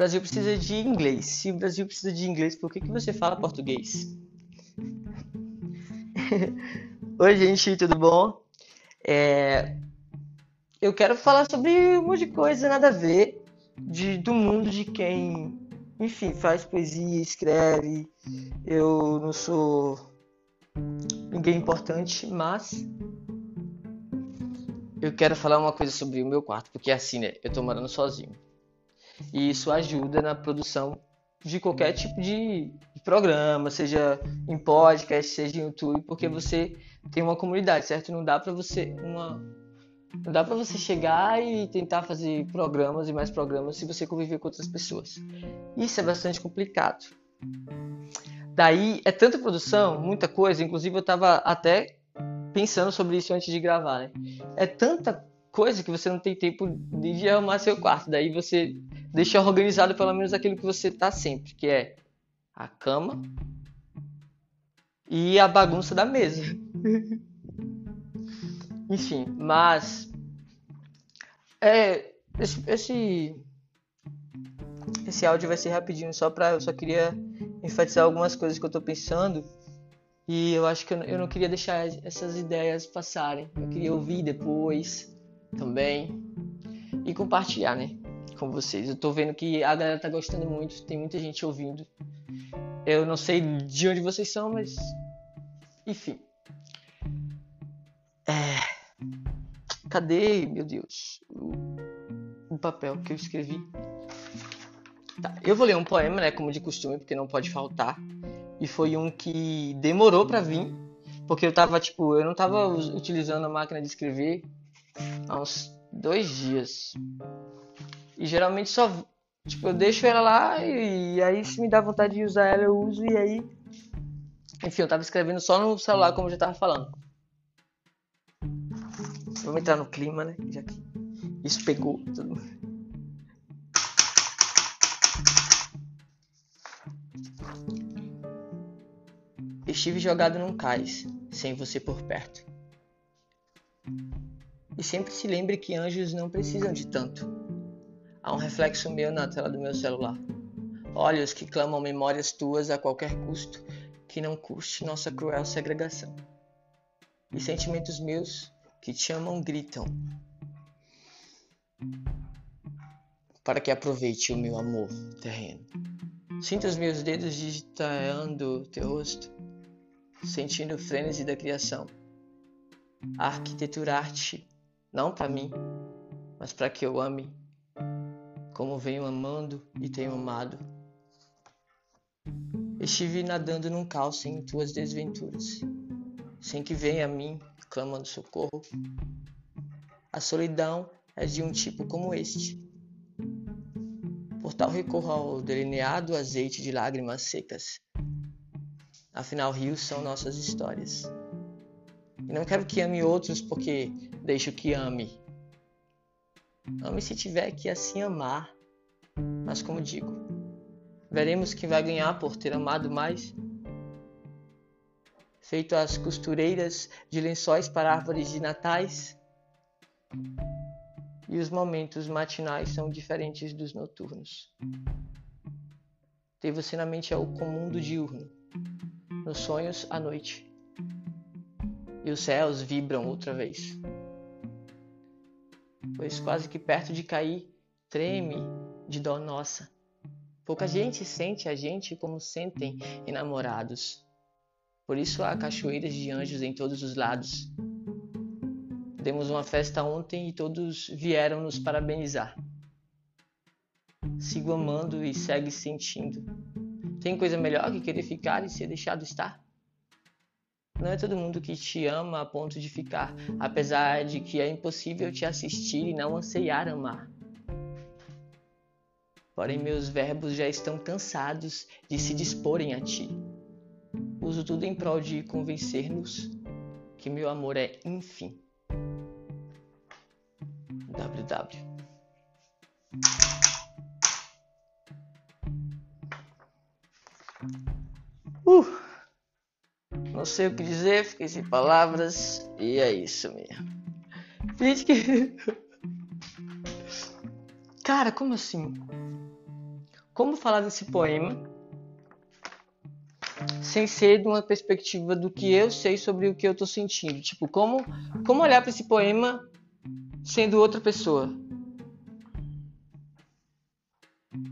Brasil precisa de inglês. Se o Brasil precisa de inglês, por que, que você fala português? Oi, gente, tudo bom? É... Eu quero falar sobre um monte de coisa, nada a ver, de, do mundo de quem, enfim, faz poesia, escreve. Eu não sou ninguém importante, mas eu quero falar uma coisa sobre o meu quarto, porque assim, né, eu tô morando sozinho. E isso ajuda na produção de qualquer tipo de programa, seja em podcast, seja em YouTube, porque você tem uma comunidade, certo? Não dá para você uma não dá para você chegar e tentar fazer programas e mais programas se você conviver com outras pessoas. Isso é bastante complicado. Daí é tanta produção, muita coisa, inclusive eu estava até pensando sobre isso antes de gravar, né? É tanta coisa que você não tem tempo de arrumar seu quarto. Daí você deixar organizado pelo menos aquilo que você tá sempre, que é a cama e a bagunça da mesa. Enfim, mas é esse, esse esse áudio vai ser rapidinho só para eu só queria enfatizar algumas coisas que eu tô pensando e eu acho que eu, eu não queria deixar essas ideias passarem. Eu queria ouvir depois também e compartilhar, né? Com vocês. Eu tô vendo que a galera tá gostando muito, tem muita gente ouvindo. Eu não sei de onde vocês são, mas. Enfim. É. Cadê, meu Deus? O, papel que eu escrevi. Tá, eu vou ler um poema, né? Como de costume, porque não pode faltar. E foi um que demorou para vir. Porque eu tava, tipo, eu não tava utilizando a máquina de escrever há uns dois dias. E geralmente só. Tipo, eu deixo ela lá e, e aí se me dá vontade de usar ela, eu uso e aí. Enfim, eu tava escrevendo só no celular, como eu já tava falando. Vamos entrar no clima, né? Já que isso pegou tudo. Estive jogado num cais, sem você por perto. E sempre se lembre que anjos não precisam de tanto. Há um reflexo meu na tela do meu celular. Olhos que clamam memórias tuas a qualquer custo, que não custe nossa cruel segregação. E sentimentos meus que te amam gritam. Para que aproveite o meu amor terreno. Sinto os meus dedos digitando teu rosto, sentindo o frenesi da criação. Arquiteturar-te, não para mim, mas para que eu ame como venho amando e tenho amado. Estive nadando num calço em tuas desventuras, sem que venha a mim clamando socorro. A solidão é de um tipo como este. Por tal recorro ao delineado azeite de lágrimas secas. Afinal, rios são nossas histórias. E não quero que ame outros porque deixo que ame Ame se tiver que assim amar. Mas como digo, veremos quem vai ganhar por ter amado mais. Feito as costureiras de lençóis para árvores de natais. E os momentos matinais são diferentes dos noturnos. Ter você na mente é o comum do diurno. Nos sonhos, à noite. E os céus vibram outra vez pois quase que perto de cair, treme de dó nossa. Pouca gente sente a gente como sentem enamorados. Por isso há cachoeiras de anjos em todos os lados. Demos uma festa ontem e todos vieram nos parabenizar. Sigo amando e segue sentindo. Tem coisa melhor que querer ficar e ser deixado estar? Não é todo mundo que te ama a ponto de ficar, apesar de que é impossível te assistir e não anseiar amar. Porém, meus verbos já estão cansados de se disporem a ti. Uso tudo em prol de convencer-nos que meu amor é enfim. WW. Uh! Não sei o que dizer, fiquei sem palavras e é isso mesmo. Gente que. Cara, como assim? como falar desse poema sem ser de uma perspectiva do que eu sei sobre o que eu estou sentindo. Tipo, como, como olhar para esse poema sendo outra pessoa.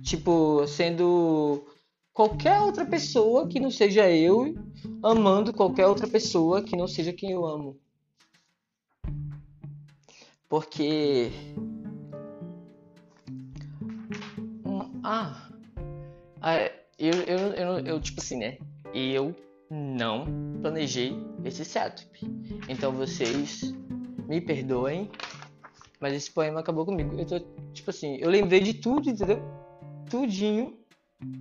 Tipo, sendo qualquer outra pessoa que não seja eu, amando qualquer outra pessoa que não seja quem eu amo. Porque. Ah. ah eu, eu, eu, eu, tipo assim, né? Eu não planejei esse setup. Então vocês me perdoem, mas esse poema acabou comigo. Eu tô, tipo assim, eu lembrei de tudo, entendeu? Tudinho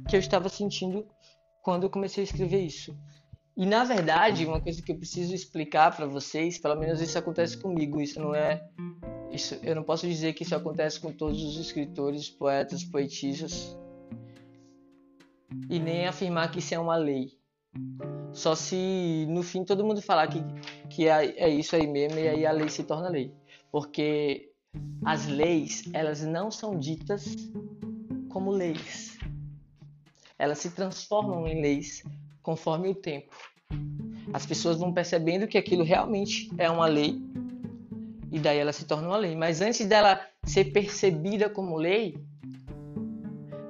que eu estava sentindo quando eu comecei a escrever isso. E na verdade, uma coisa que eu preciso explicar para vocês, pelo menos isso acontece comigo, isso não é isso, eu não posso dizer que isso acontece com todos os escritores, poetas, poetisas, e nem afirmar que isso é uma lei. Só se no fim todo mundo falar que, que é, é isso aí mesmo e aí a lei se torna lei. Porque as leis, elas não são ditas como leis elas se transformam em leis conforme o tempo. As pessoas vão percebendo que aquilo realmente é uma lei e daí ela se torna uma lei. Mas antes dela ser percebida como lei,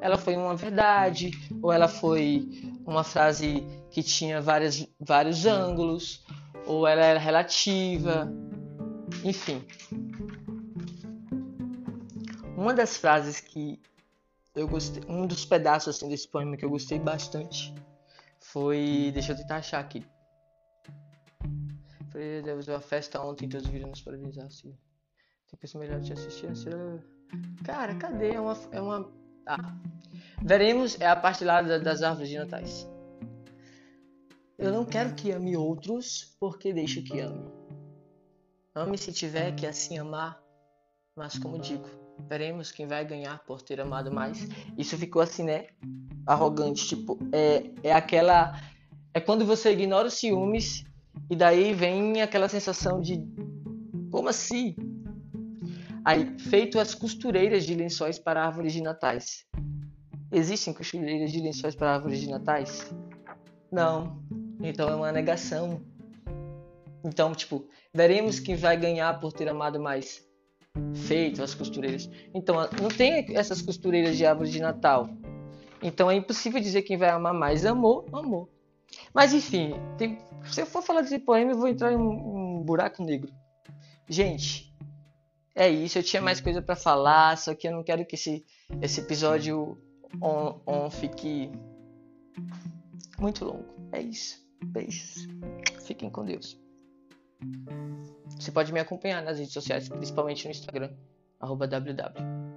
ela foi uma verdade ou ela foi uma frase que tinha várias, vários ângulos ou ela era relativa, enfim. Uma das frases que eu gostei, um dos pedaços assim desse poema que eu gostei bastante foi, deixa eu tentar achar aqui. Foi Deus, uma festa ontem, todos viram nos parabenizar assim. Tem que ser melhor te assistir. Cara, cadê? É uma, é uma. Ah. Veremos é a parte lá das árvores de natais. Eu não quero que ame outros, porque deixo que ame. Ame se tiver que assim amar, mas como digo, veremos quem vai ganhar por ter amado mais. Isso ficou assim, né? Arrogante, tipo, é, é aquela. É quando você ignora os ciúmes e daí vem aquela sensação de. Como assim? Aí, feito as costureiras de lençóis para árvores de natais. Existem costureiras de lençóis para árvores de natais? Não. Então é uma negação. Então, tipo, veremos quem vai ganhar por ter amado mais feito as costureiras. Então, não tem essas costureiras de árvore de Natal. Então é impossível dizer quem vai amar mais. Amor, amor. Mas enfim, tem, se eu for falar desse poema, eu vou entrar em um, um buraco negro. Gente, é isso. Eu tinha mais coisa para falar, só que eu não quero que esse, esse episódio on, on fique muito longo. É isso. Beijos. Fiquem com Deus. Você pode me acompanhar nas redes sociais, principalmente no Instagram, www.